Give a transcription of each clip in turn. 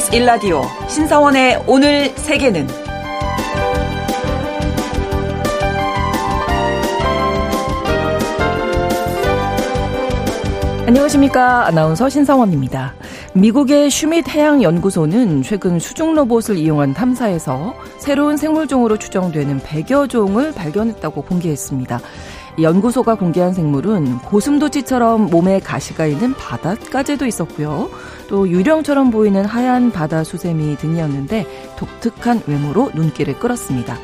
KBS 일라디오 신사원의 오늘 세계는 안녕하십니까. 아나운서 신사원입니다. 미국의 슈밋 해양연구소는 최근 수중 로봇을 이용한 탐사에서 새로운 생물종으로 추정되는 100여 종을 발견했다고 공개했습니다. 연구소가 공개한 생물은 고슴도치처럼 몸에 가시가 있는 바닷가재도 있었고요. 또 유령처럼 보이는 하얀 바다 수세미 등이었는데 독특한 외모로 눈길을 끌었습니다.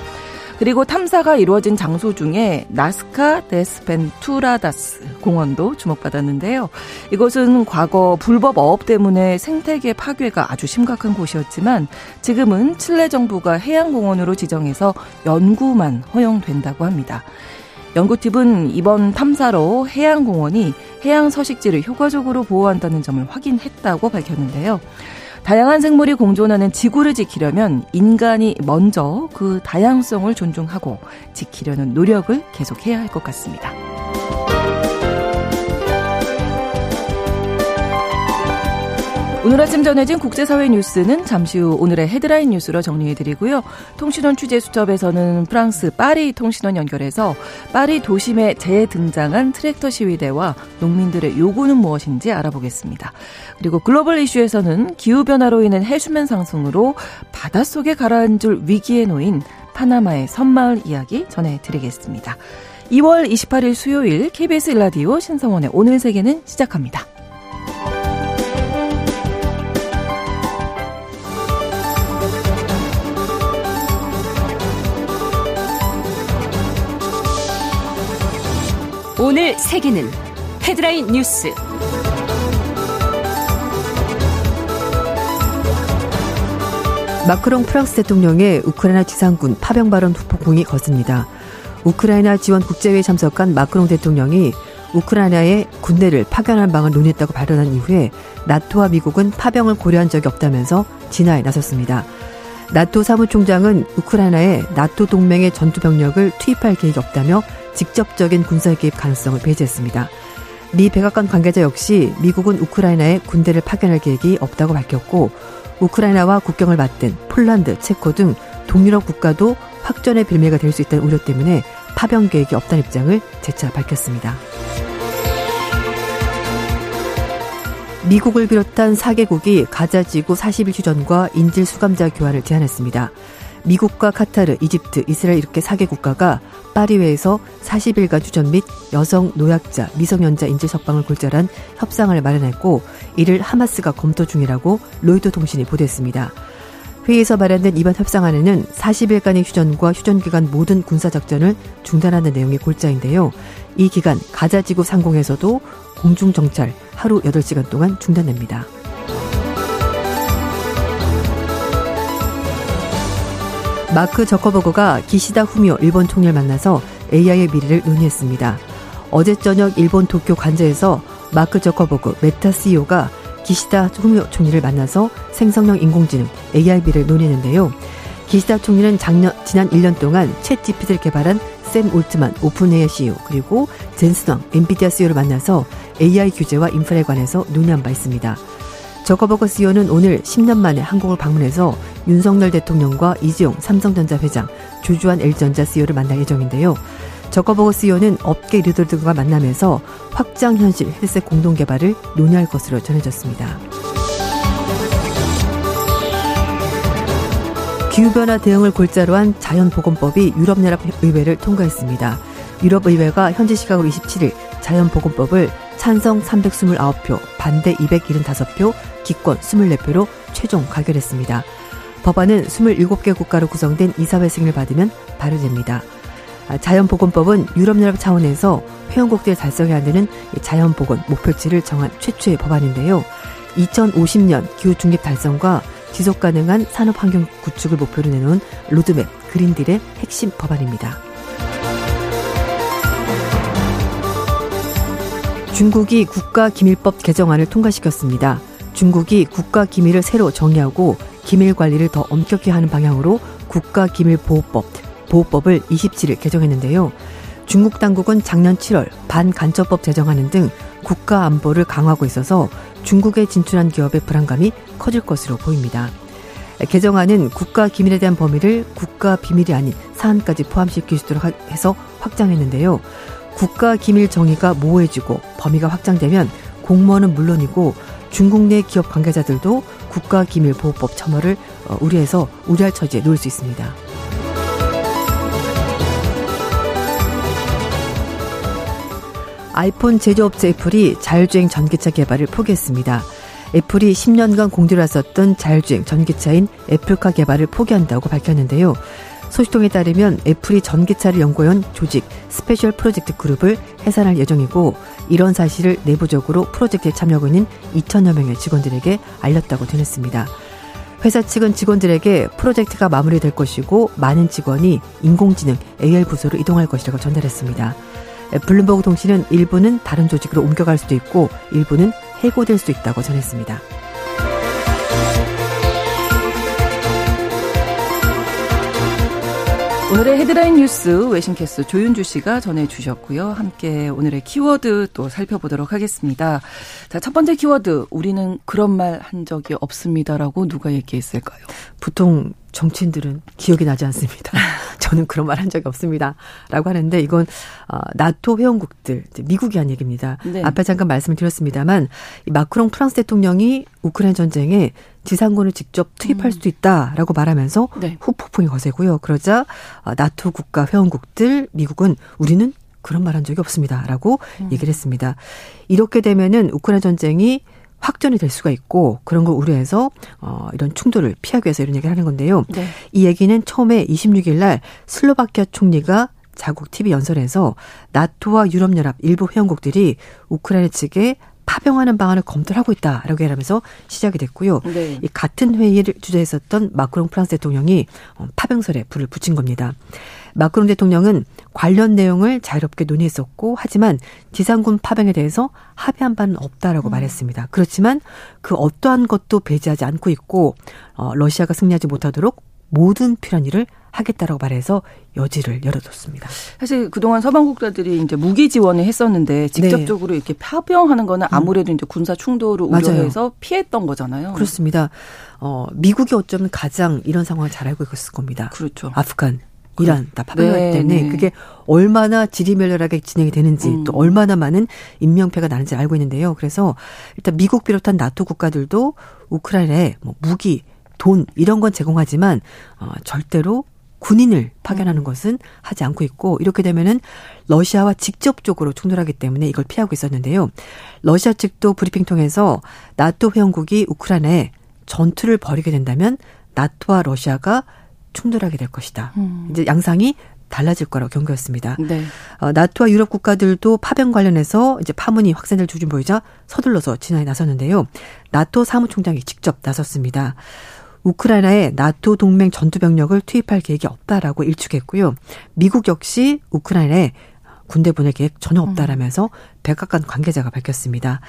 그리고 탐사가 이루어진 장소 중에 나스카 데스펜투라다스 공원도 주목받았는데요. 이곳은 과거 불법 어업 때문에 생태계 파괴가 아주 심각한 곳이었지만 지금은 칠레 정부가 해양공원으로 지정해서 연구만 허용된다고 합니다. 연구팀은 이번 탐사로 해양공원이 해양 서식지를 효과적으로 보호한다는 점을 확인했다고 밝혔는데요. 다양한 생물이 공존하는 지구를 지키려면 인간이 먼저 그 다양성을 존중하고 지키려는 노력을 계속해야 할 것 같습니다. 오늘 아침 전해진 국제사회 뉴스는 잠시 후 오늘의 헤드라인 뉴스로 정리해드리고요. 통신원 취재 수첩에서는 프랑스 파리 통신원 연결해서 파리 도심에 재등장한 트랙터 시위대와 농민들의 요구는 무엇인지 알아보겠습니다. 그리고 글로벌 이슈에서는 기후변화로 인한 해수면 상승으로 바닷속에 가라앉을 위기에 놓인 파나마의 섬마을 이야기 전해드리겠습니다. 2월 28일 수요일 KBS 일라디오 신성원의 오늘 세계는 시작합니다. 오늘 세계는 헤드라인 뉴스. 마크롱 프랑스 대통령의 우크라이나 지상군 파병 발언 후폭풍이 걷습니다. 우크라이나 지원 국제회의에 참석한 마크롱 대통령이 우크라이나에 군대를 파견할 방을 논의했다고 발언한 이후에 나토와 미국은 파병을 고려한 적이 없다면서 진화에 나섰습니다. 나토 사무총장은 우크라이나에 나토 동맹의 전투 병력을 투입할 계획이 없다며 직접적인 군사 개입 가능성을 배제했습니다. 미 백악관 관계자 역시 미국은 우크라이나에 군대를 파견할 계획이 없다고 밝혔고 우크라이나와 국경을 맞댄 폴란드, 체코 등 동유럽 국가도 확전의 빌미가 될 수 있다는 우려 때문에 파병 계획이 없다는 입장을 재차 밝혔습니다. 미국을 비롯한 4개국이 가자 지구 40일 휴전과 인질 수감자 교환을 제안했습니다. 미국과 카타르, 이집트, 이스라엘 이렇게 4개 국가가 파리회에서 40일간 휴전 및 여성, 노약자, 미성년자 인질 석방을 골자란 협상을 마련했고 이를 하마스가 검토 중이라고 로이터 통신이 보도했습니다. 회의에서 마련된 이번 협상안에는 40일간의 휴전과 휴전 기간 모든 군사작전을 중단하는 내용이 골자인데요. 이 기간 가자지구 상공에서도 공중정찰 하루 8시간 동안 중단됩니다. 마크 저커버그가 기시다 후미오 일본 총리를 만나서 AI의 미래를 논의했습니다. 어제 저녁 일본 도쿄 관저에서 마크 저커버그 메타 CEO가 기시다 후미오 총리를 만나서 생성형 인공지능 AI 미래를 논의했는데요. 기시다 총리는 작년 지난 1년 동안 챗 GPT를 개발한 샘 올트만 오픈AI CEO 그리고 젠슨 황 엔비디아 CEO를 만나서 AI 규제와 인프라에 관해서 논의한 바 있습니다. 저커버거 CEO는 오늘 10년 만에 한국을 방문해서 윤석열 대통령과 이재용 삼성전자 회장, 조주환 L전자 CEO를 만날 예정인데요. 저커버거 CEO는 업계 리더들과 만나면서 확장 현실 헬스 공동 개발을 논의할 것으로 전해졌습니다. 기후변화 대응을 골자로 한 자연보건법이 유럽연합의회를 통과했습니다. 유럽의회가 현지 시각으로 27일 자연보건법을 찬성 329표, 반대 275표, 기권 24표로 최종 가결했습니다. 법안은 27개 국가로 구성된 이사회 승인을 받으면 발효됩니다. 아, 자연보건법은 유럽연합 차원에서 회원국들이 달성해야 되는 자연보건 목표치를 정한 최초의 법안인데요. 2050년 기후중립 달성과 지속가능한 산업환경 구축을 목표로 내놓은 로드맵 그린딜의 핵심 법안입니다. 중국이 국가기밀법 개정안을 통과시켰습니다. 중국이 국가 기밀을 새로 정의하고 기밀 관리를 더 엄격히 하는 방향으로 국가기밀보호법, 보호법을 27일 개정했는데요. 중국 당국은 작년 7월 반간첩법 제정하는 등 국가 안보를 강화하고 있어서 중국에 진출한 기업의 불안감이 커질 것으로 보입니다. 개정안은 국가 기밀에 대한 범위를 국가 비밀이 아닌 사안까지 포함시킬 수 있도록 해서 확장했는데요. 국가 기밀 정의가 모호해지고 범위가 확장되면 공무원은 물론이고 중국 내 기업 관계자들도 국가기밀보호법 첨언을 어, 우려해서 우려할 처지에 놓을 수 있습니다. 아이폰 제조업체 애플이 자율주행 전기차 개발을 포기했습니다. 애플이 10년간 공들여 왔었던 자율주행 전기차인 애플카 개발을 포기한다고 밝혔는데요. 소식통에 따르면 애플이 전기차를 연구해온 조직 스페셜 프로젝트 그룹을 해산할 예정이고 이런 사실을 내부적으로 프로젝트에 참여하고 있는 2천여 명의 직원들에게 알렸다고 전했습니다. 회사 측은 직원들에게 프로젝트가 마무리될 것이고 많은 직원이 인공지능 AI 부서로 이동할 것이라고 전달했습니다. 블룸버그 통신은 일부는 다른 조직으로 옮겨갈 수도 있고 일부는 해고될 수도 있다고 전했습니다. 오늘의 헤드라인 뉴스 외신캐스 조윤주 씨가 전해주셨고요. 함께 오늘의 키워드 또 살펴보도록 하겠습니다. 자, 첫 번째 키워드. 우리는 그런 말 한 적이 없습니다라고 누가 얘기했을까요? 보통 정치인들은 기억이 나지 않습니다. 저는 그런 말 한 적이 없습니다. 라고 하는데 이건 어, 나토 회원국들, 미국이 한 얘기입니다. 네. 앞에 잠깐 말씀을 드렸습니다만 이 마크롱 프랑스 대통령이 우크라이나 전쟁에 지상군을 직접 투입할 음. 수도 있다라고 말하면서 네. 후폭풍이 거세고요. 그러자 어, 나토 국가 회원국들 미국은 우리는 그런 말 한 적이 없습니다라고 음. 얘기를 했습니다. 이렇게 되면은 우크라이나 전쟁이 확전이 될 수가 있고 그런 걸 우려해서 어 이런 충돌을 피하기 위해서 이런 얘기를 하는 건데요. 네. 이 얘기는 처음에 26일 날 슬로바키아 총리가 자국 TV 연설에서 나토와 유럽연합 일부 회원국들이 우크라이나 측에 파병하는 방안을 검토를 하고 있다라고 얘기하면서 시작이 됐고요. 네. 이 같은 회의를 주재했었던 마크롱 프랑스 대통령이 어, 파병설에 불을 붙인 겁니다. 마크롱 대통령은 관련 내용을 자유롭게 논의했었고 하지만 지상군 파병에 대해서 합의한 바는 없다라고 음. 말했습니다. 그렇지만 그 어떠한 것도 배제하지 않고 있고 어, 러시아가 승리하지 못하도록 모든 필요한 일을 하겠다라고 말해서 여지를 열어뒀습니다. 사실 그동안 서방 국가들이 이제 무기 지원을 했었는데 직접적으로 네. 이렇게 파병하는 거는 음. 아무래도 음. 이제 군사 충돌을 우려해서. 피했던 거잖아요. 그렇습니다. 어, 미국이 어쩌면 가장 이런 상황을 잘 알고 있었을 겁니다. 그렇죠. 아프간, 이란 다 파병하기 네, 때문에 네. 그게 얼마나 지리멸렬하게 진행이 되는지 음. 또 얼마나 많은 인명피해가 나는지 알고 있는데요. 그래서 일단 미국 비롯한 나토 국가들도 우크라이나에 뭐 무기, 돈 이런 건 제공하지만 어, 절대로 군인을 파견하는 음. 것은 하지 않고 있고 이렇게 되면은 러시아와 직접적으로 충돌하기 때문에 이걸 피하고 있었는데요. 러시아 측도 브리핑 통해서 나토 회원국이 우크라이나에 전투를 벌이게 된다면 나토와 러시아가 충돌하게 될 것이다. 음. 이제 양상이 달라질 거라고 경고했습니다. 네. 어, 나토와 유럽 국가들도 파병 관련해서 이제 파문이 확산될 조짐 보이자 서둘러서 진화에 나섰는데요. 나토 사무총장이 직접 나섰습니다. 우크라이나에 나토 동맹 전투 병력을 투입할 계획이 없다라고 일축했고요. 미국 역시 우크라이나에 군대 보낼 계획 전혀 없다라면서 백악관 관계자가 밝혔습니다.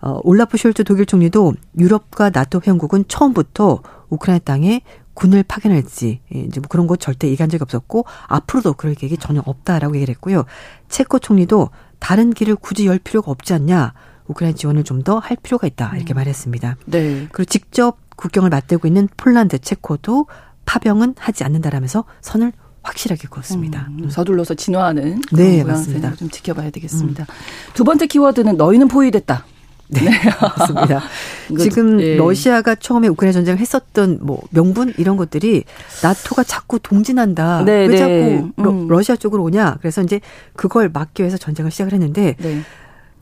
어, 올라프 숄트 독일 총리도 유럽과 나토 회원국은 처음부터 우크라이나 땅에 군을 파견할지 예, 이제 뭐 그런 거 절대 얘기한 적이 없었고 앞으로도 그럴 계획이 전혀 없다라고 얘기를 했고요. 체코 총리도 다른 길을 굳이 열 필요가 없지 않냐. 우크라이나 지원을 좀 더 할 필요가 있다 이렇게 음. 말했습니다. 네. 그리고 직접 국경을 맞대고 있는 폴란드, 체코도 파병은 하지 않는다라면서 선을 확실하게 그었습니다. 음, 서둘러서 진화하는 네, 맞습니다. 좀 지켜봐야 되겠습니다. 음. 두 번째 키워드는 너희는 포위됐다. 네, 네. 맞습니다. 지금 예. 러시아가 처음에 우크라이나 전쟁을 했었던 뭐 명분 이런 것들이 나토가 자꾸 동진한다. 네, 왜 네. 자꾸 음. 러시아 쪽으로 오냐. 그래서 이제 그걸 막기 위해서 전쟁을 시작을 했는데 네.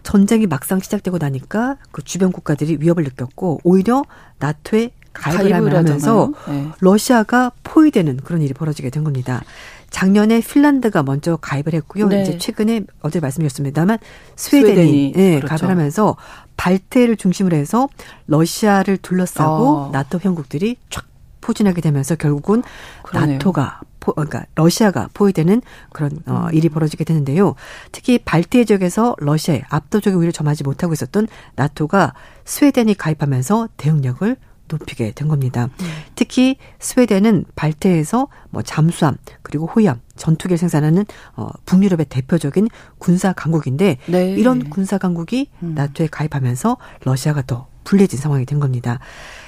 전쟁이 막상 시작되고 나니까 그 주변 국가들이 위협을 느꼈고 오히려 나토에 가입을, 가입을 하면서 네. 러시아가 포위되는 그런 일이 벌어지게 된 겁니다. 작년에 핀란드가 먼저 가입을 했고요. 네. 이제 최근에 어제 말씀드렸습니다만 스웨덴이, 스웨덴이 네, 그렇죠. 가입을 하면서 발트해를 중심으로 해서 러시아를 둘러싸고 어. 나토 형국들이 쫙 포진하게 되면서 결국은 그러네요. 나토가 포, 그러니까 러시아가 포위되는 그런 어, 음. 일이 벌어지게 되는데요. 특히 발트해 지역에서 러시아의 압도적인 우위를 점하지 못하고 있었던 나토가 스웨덴이 가입하면서 대응력을 높이게 된 겁니다. 음. 특히 스웨덴은 발트해에서 뭐 잠수함 그리고 호위함 전투기를 생산하는 어 북유럽의 대표적인 군사 강국인데 네. 이런 군사 강국이 음. 나토에 가입하면서 러시아가 더 불리해진 상황이 된 겁니다.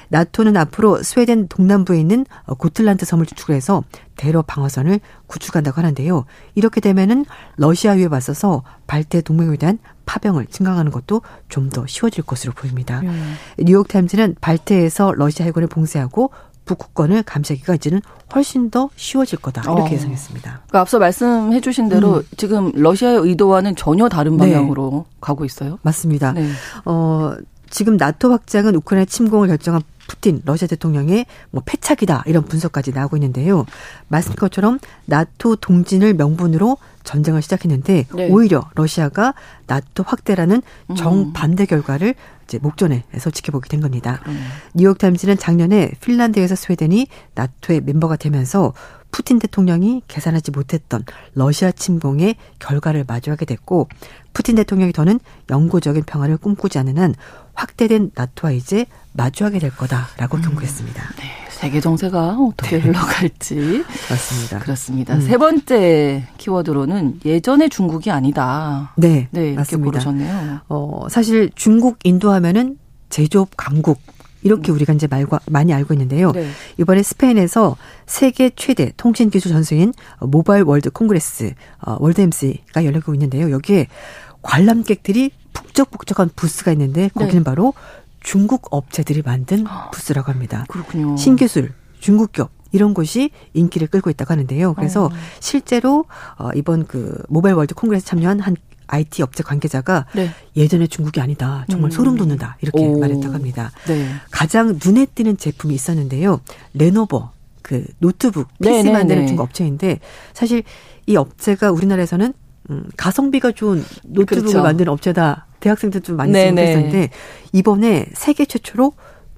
나토는 앞으로 스웨덴 동남부에 있는 어, 고틀란드 섬을 주축해서 대러 방어선을 구축한다고 하는데요. 이렇게 되면은 러시아에 맞서서 발대 동맹에 대한 파병을 증강하는 것도 좀 더 쉬워질 것으로 보입니다. 음. 뉴욕타임즈는 발대에서 러시아 해군을 봉쇄하고 북극권을 감싸기가 이제는 훨씬 더 쉬워질 거다 이렇게 어. 예상했습니다. 그러니까 앞서 말씀해주신 대로 음. 지금 러시아의 의도와는 전혀 다른 네. 방향으로 네. 가고 있어요. 맞습니다. 네. 어, 지금 나토 확장은 우크라이나 침공을 결정한 푸틴 러시아 대통령의 뭐 패착이다 이런 분석까지 나오고 있는데요. 말씀 것처럼 나토 동진을 명분으로 전쟁을 시작했는데 네. 오히려 러시아가 나토 확대라는 음. 정반대 결과를 이제 목전에서 지켜보게 된 겁니다. 음. 뉴욕타임즈는 작년에 핀란드에서 스웨덴이 나토의 멤버가 되면서 푸틴 대통령이 계산하지 못했던 러시아 침공의 결과를 마주하게 됐고 푸틴 대통령이 더는 영구적인 평화를 꿈꾸지 않는 한 확대된 나토와 이제 마주하게 될 거다라고 음. 경고했습니다. 네, 세계 정세가 어떻게 네. 흘러갈지 맞습니다. 그렇습니다. 음. 세 번째 키워드로는 예전의 중국이 아니다. 네, 네 이렇게 맞습니다. 고르셨네요. 어, 사실 중국 인도하면은 제조업 강국 이렇게 음. 우리가 이제 말과 많이 알고 있는데요. 네. 이번에 스페인에서 세계 최대 통신 기술 전수인 모바일 월드 콩그레스 어, MWC가 열리고 있는데요. 여기에 관람객들이 북적북적한 부스가 있는데 거기는 네. 바로 중국 업체들이 만든 부스라고 합니다. 그렇군요. 신기술, 중국기업 이런 곳이 인기를 끌고 있다고 하는데요. 그래서 어. 실제로 어 이번 그 모바일 월드 콩그레스 참여한 한 IT 업체 관계자가 네. 예전의 중국이 아니다. 정말 음. 소름 돋는다. 이렇게 오. 말했다고 합니다. 네. 가장 눈에 띄는 제품이 있었는데요. 레노버 그 노트북 PC 네네네. 만드는 중국 업체인데 사실 이 업체가 우리나라에서는 음, 가성비가 좋은 노트북을 그렇죠. 만드는 업체다. 대학생들 좀 많이 쓰고 있었는데 이번에 세계 최초로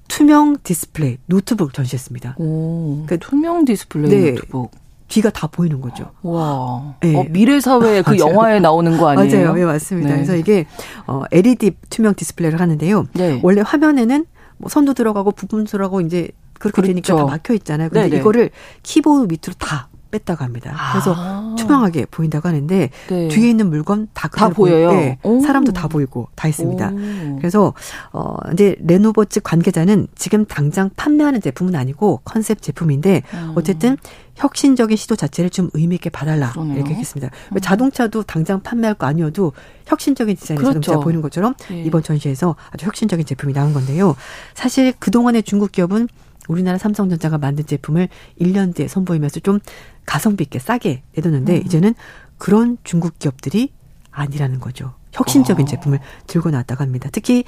투명 디스플레이 노트북 전시했습니다. 오, 그 투명 디스플레이 네, 노트북. 뒤가 다 보이는 거죠. 와. 네. 어, 미래 사회 그 영화에 나오는 거 아니에요? 맞아요. 네, 맞습니다. 네. 그래서 이게 어 LED 투명 디스플레이를 하는데요. 네. 원래 화면에는 뭐 선도 들어가고 부분 들어가고 이제 그렇게 그렇죠. 되니까 다 막혀 있잖아요. 근데 네네. 이거를 키보드 밑으로 다 뺐다고 합니다. 그래서 아. 투명하게 보인다고 하는데 네. 뒤에 있는 물건 다, 다 보여요. 네, 사람도 다 보이고 다 있습니다. 오. 그래서 어 이제 레노버 측 관계자는 지금 당장 판매하는 제품은 아니고 컨셉 제품인데 음. 어쨌든 혁신적인 시도 자체를 좀 의미 있게 봐달라 그러네요. 이렇게 했습니다. 음. 자동차도 당장 판매할 거 아니어도 혁신적인 디자인의 그렇죠. 자동차 보이는 것처럼 네. 이번 전시에서 아주 혁신적인 제품이 나온 건데요. 사실 그 동안의 중국 기업은 우리나라 삼성전자가 만든 제품을 1년 뒤에 선보이면서 좀 가성비 있게 싸게 내뒀는데 음. 이제는 그런 중국 기업들이 아니라는 거죠. 혁신적인 어. 제품을 들고 나왔다고 합니다. 특히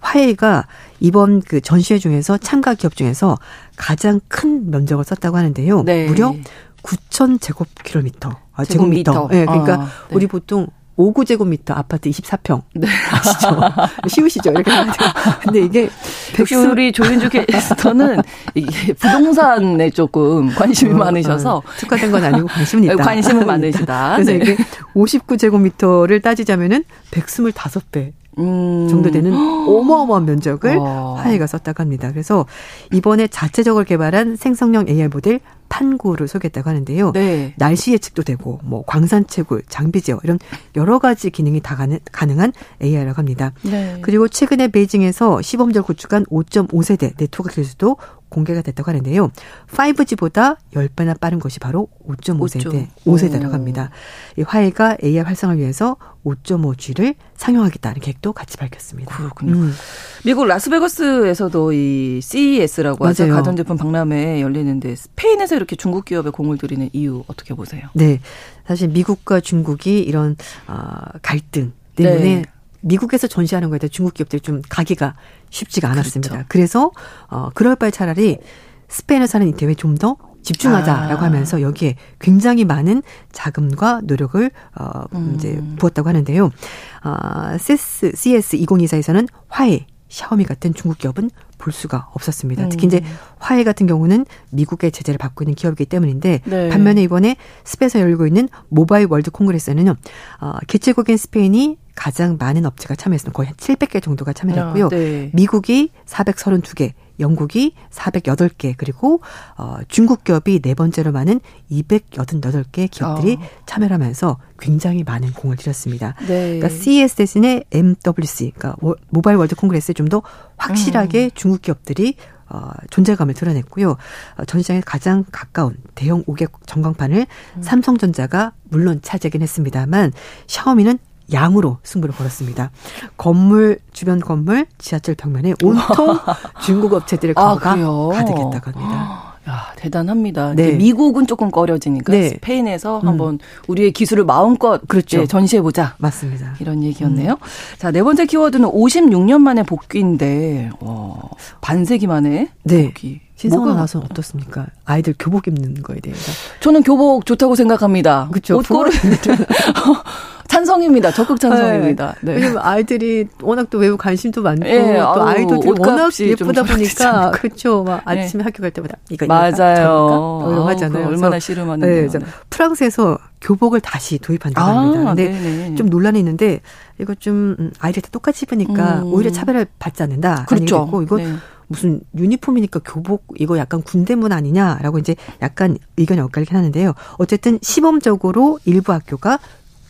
화웨이가 이번 그 전시회 중에서 참가 기업 중에서 가장 큰 면적을 썼다고 하는데요. 네. 무려 9천 제곱킬로미터. 아, 제곱미터. 제곱미터. 네, 그러니까 아, 네. 우리 보통 5구제곱미터 아파트 24평. 네. 아시죠? 쉬우시죠? 이렇게 하면 근데 이게 역시 우리 조윤주 캐스터는 이게 부동산에 조금 관심이 어, 많으셔서 어, 특화된 건 아니고 관심은 있다. 관심은 많으시다. 그래서 네. 이게 59제곱미터를 따지자면은 125배 음. 정도 되는 어마어마한 면적을 화해가 썼다고 합니다. 그래서 이번에 자체적으로 개발한 생성형 AI 모델 판구를 소개했다고 하는데요. 네. 날씨 예측도 되고 뭐 광산 채굴, 장비 제어 이런 여러 가지 기능이 다 가능, 한 AI라고 합니다. 네. 그리고 최근에 베이징에서 시범적으로 구축한 5.5세대 네트워크 기술도 공개가 됐다고 하는데요. 5G보다 10배나 빠른 것이 바로 5.5세대, 5세대라고 합니다. 이 화해가 AI 활성화를 위해서 5.5G를 상용하겠다는 계획도 같이 밝혔습니다. 그렇군요. 음. 미국 라스베거스에서도 이 CES라고 하죠. 가전제품 박람회 열리는데 스페인에서 이렇게 중국 기업에 공을 들이는 이유 어떻게 보세요? 네. 사실 미국과 중국이 이런 어, 갈등 때문에 네. 미국에서 전시하는 거에 대해 중국 기업들이 좀 가기가 쉽지가 않았습니다. 그렇죠. 그래서 어 그럴 바에 차라리 스페인에서 하는 이 대회 좀더 집중하자라고 아. 하면서 여기에 굉장히 많은 자금과 노력을 어 음. 이제 부었다고 하는데요. 어 CS CS 2024에서는 화해 샤오미 같은 중국 기업은 볼 수가 없었습니다. 특히 이제 음. 화해 같은 경우는 미국의 제재를 받고 있는 기업이기 때문인데 네. 반면에 이번에 스페인에서 열리고 있는 모바일 월드 콩그레스는요. 어, 개최국인 스페인이 가장 많은 업체가 참여했습니다. 거의 한 700개 정도가 참여했고요. 아, 네. 미국이 432개, 영국이 408개, 그리고 어 중국 기업이 네 번째로 많은 288개 기업들이 아. 참여하면서 굉장히 많은 공을 들였습니다. 네. 그러니까 CES 대신에 MWC, 그러니까 모바일 월드 콩그레스에 좀 더 확실하게 음. 중국 기업들이 어, 존재감을 드러냈고요. 어, 전시장에 가장 가까운 대형 5개 전광판을 음. 삼성전자가 물론 차지하긴 했습니다만 샤오미는 양으로 승부를 벌였습니다. 건물 주변 건물 지하철 벽면에 온통 중국 업체들의 가구가 아, 가득했다고 합니다. 야, 대단합니다. 네. 미국은 조금 꺼려지니까 네. 스페인에서 음. 한번 우리의 기술을 마음껏 그렇죠. 네, 전시해 보자. 맞습니다. 이런 얘기였네요. 음. 자, 네 번째 키워드는 56년 만에 복귀인데 와, 반세기 만에 네. 복귀. 신성원 나서 어떻습니까? 아이들 교복 입는 거에 대해서. 저는 교복 좋다고 생각합니다. 그렇죠. 옷걸이 찬성입니다. 적극 찬성입니다. 네. 네. 왜냐면 아이들이 워낙 또 외부 관심도 많고 네. 또 아이들이 워낙 예쁘다 보니까 그렇죠. 막 네. 아침에 학교 갈 때마다 이거 맞아요. 이거 하잖아요. 얼마나 씨름하는데. 네, 프랑스에서 교복을 다시 도입한다고 아, 합니다. 근데 네네. 좀 논란이 있는데 이거 좀 음, 아이들 다 똑같이 입으니까 음. 오히려 차별을 받지 않는다. 그렇죠. 됐고 이거 네. 무슨 유니폼이니까 교복 이거 약간 군대문 아니냐라고 이제 약간 의견이 엇갈리긴 하는데요. 어쨌든 시범적으로 일부 학교가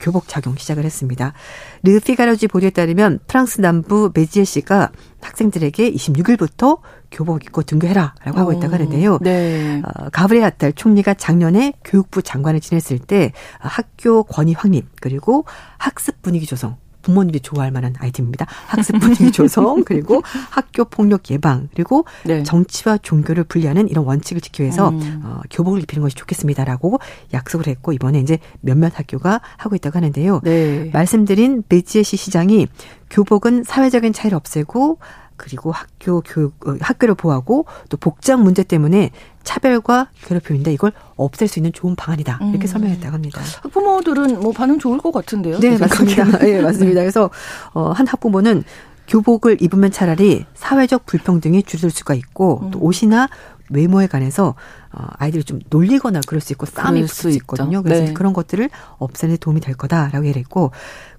교복 착용 시작을 했습니다. 르 피가로지 보도에 따르면 프랑스 남부 메지에시가 학생들에게 26일부터 교복 입고 등교해라라고 하고 있다고 하는데요. 네. 어, 가브리에 아탈 총리가 작년에 교육부 장관을 지냈을 때 학교 권위 확립 그리고 학습 분위기 조성 부모님이 좋아할 만한 아이템입니다. 학습 분위기 조성 그리고 학교 폭력 예방 그리고 네. 정치와 종교를 분리하는 이런 원칙을 지키기 위해서 음. 어, 교복을 입히는 것이 좋겠습니다라고 약속을 했고 이번에 이제 몇몇 학교가 하고 있다고 하는데요. 네. 말씀드린 베지에시 시장이 교복은 사회적인 차이를 없애고 그리고 학교 교육 어, 학교를 보호하고 또 복장 문제 때문에 차별과 괴롭힘인데 이걸 없앨 수 있는 좋은 방안이다 이렇게 음. 설명했다고 합니다. 학부모들은 뭐 반응 좋을 것 같은데요. 네 맞습니다. 예 네, 맞습니다. 그래서 어, 한 학부모는 교복을 입으면 차라리 사회적 불평등이 줄어들 수가 있고 음. 또 옷이나 외모에 관해서 어, 아이들이 좀 놀리거나 그럴 수 있고 싸움이 붙을 수 있거든요. 그래서 네. 그런 것들을 없애는 데 도움이 될 거다라고 얘기했고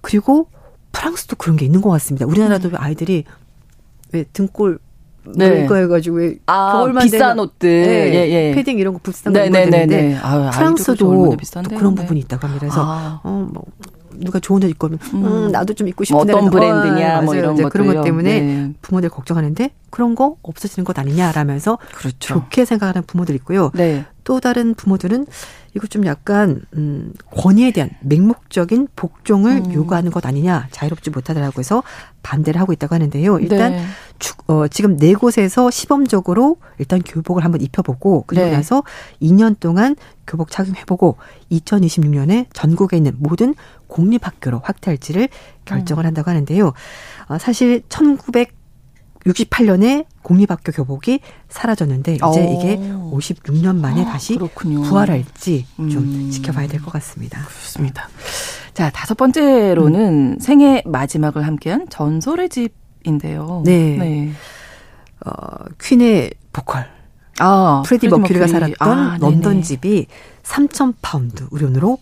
그리고 프랑스도 그런 게 있는 것 같습니다. 우리나라도 음. 아이들이 왜 등골 네. 거 해가지고 왜 아, 겨울만 비싼 옷들, 네, 예, 예. 패딩 이런 거 비싼 거 네, 네. 아, 프랑스도 또 그런 부분이 있다고 합니다. 그래서 아. 어 뭐 누가 좋은 옷 입고 오면 음, 음 나도 좀 입고 싶은데 어떤 브랜드냐 어, 뭐 이런 것 그런 것 때문에 네. 부모들 걱정하는데 그런 거 없어지는 것 아니냐라면서 그렇죠. 좋게 생각하는 부모들 있고요. 네. 또 다른 부모들은 이거 좀 약간 음 권위에 대한 맹목적인 복종을 음. 요구하는 것 아니냐 자유롭지 못하다라고 해서 반대를 하고 있다고 하는데요. 일단 네. 어, 지금 네 곳에서 시범적으로 일단 교복을 한번 입혀보고 그리고 네. 나서 2년 동안 교복 착용해보고 2026년에 전국에 있는 모든 공립학교로 확대할지를 결정을 음. 한다고 하는데요. 어, 사실 1900 68년에 공립학교 교복이 사라졌는데 이제 오. 어. 이게 56년 만에 다시 그렇군요. 부활할지 좀 음. 지켜봐야 될 것 같습니다. 그렇습니다. 자, 다섯 번째로는 음. 생애 마지막을 함께한 전설의 집인데요. 네. 네. 어, 퀸의 보컬. 아, 프레디 머큐리가 살았던 아, 런던 집이 3천 파운드, 우리 돈으로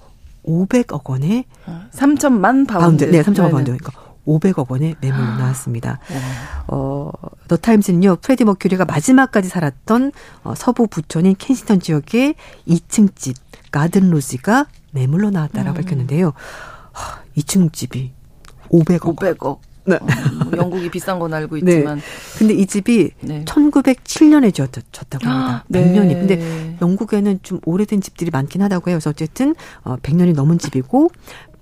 500억 원에 3천만 파운드. 파운드. 네, 3천만 파운드. 그러니까 500억 원의 매물로 아. 나왔습니다. 어, 더 타임즈는요, 프레디 머큐리가 마지막까지 살았던 어, 서부 부촌인 켄싱턴 지역의 2층 집 가든 로지가 매물로 나왔다라고 음. 밝혔는데요. 하, 2층 집이 500억. 500억. 네. 어, 뭐 영국이 비싼 건 알고 네. 있지만. 네. 근데 이 집이 네. 1907년에 지어졌다고 합니다. 100년이. 근데 영국에는 좀 오래된 집들이 많긴 하다고 해요. 그래서 어쨌든 어, 100년이 넘은 집이고